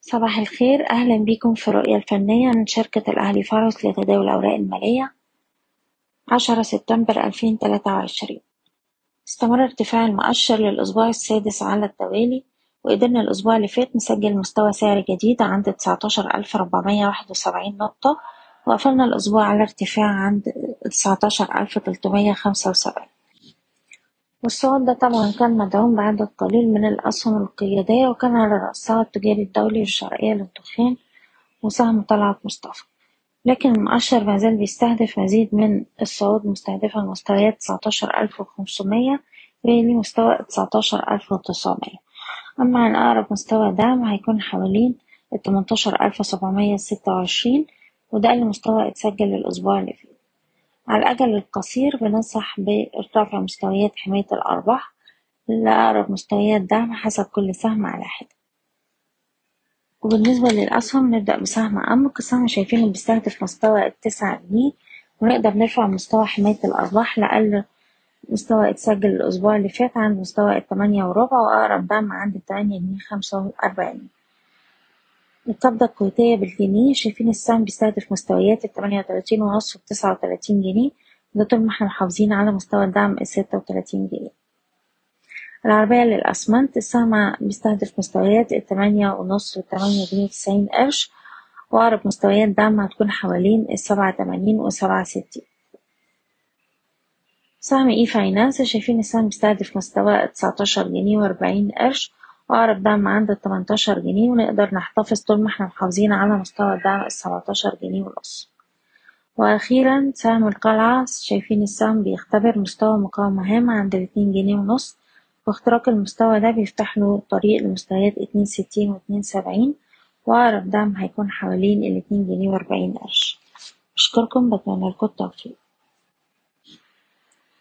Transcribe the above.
صباح الخير. أهلا بيكم في الرؤية الفنية من شركة الأهلي فارس لتداول الأوراق المالية. عشرة سبتمبر ألفين تلاتة وعشرين. استمر ارتفاع المؤشر للأسبوع السادس على التوالي وقدرنا الأسبوع اللي فات نسجل مستوى سعر جديد عند تسعتاشر ألف ربعمية واحد وسبعين نقطة وقفلنا الأسبوع على ارتفاع عند تسعتاشر ألف تلتمية خمسة وسبعين. والصعود ده طبعا كان مدعوم بعدد قليل من الأسهم القيادية وكان على رأسها التجاري الدولي الشرقية للدخان وسهم طلعت مصطفى. لكن المؤشر مازال بيستهدف مزيد من الصعود مستهدفا مستويات تسعتاشر ألف وخمسمية ويلي مستوى تسعتاشر ألف وتسعمية. أما عن أقرب مستوى دعم هيكون حوالين التمنتاشر ألف سبعمية ستة وعشرين وده أقل مستوى اتسجل الأسبوع اللي فات. على الأجل القصير بننصح برفع مستويات حماية الأرباح لأقرب مستويات دعم حسب كل سهم على حدة. وبالنسبة للأسهم نبدأ بسهم أمك. السهم شايفينه بيستهدف مستوى التسعة جنيه ونقدر نرفع مستوى حماية الأرباح لأقل مستوى إتسجل الأسبوع اللي فات عند مستوى التمانية وربع وأقرب دعم عند التمانية جنيه خمسة وأربعين القبضة الكويتية بالجنيه شايفين السهم بيستهدف مستويات التمانية وتلاتين ونص والتسعة وتلاتين جنيه. ده طول ما إحنا محافظين على مستوى الدعم الستة وتلاتين جنيه. العربية للأسمنت السهم بيستهدف مستويات التمانية ونص والتمانية جنيه وتسعين قرش. وأقرب مستويات دعم هتكون حوالين السبعة تمانين وسبعة ستين سهم e-finance شايفين السهم بيستهدف مستوى تسعتاشر جنيه وأربعين قرش. وأقرب دعم عند التمنتاشر جنيه ونقدر نحتفظ طول ما إحنا محافظين على مستوى الدعم السبعتاشر جنيه ونص. وأخيرا سهم القلعة شايفين السهم بيختبر مستوى مقاومة هام عند الاتنين جنيه ونص. واختراق المستوى ده بيفتح له طريق لمستويات اتنين ستين واتنين سبعين. وأقرب دعم هيكون حوالين الاتنين جنيه وأربعين قرش. أشكركم بتمنى لكم التوفيق.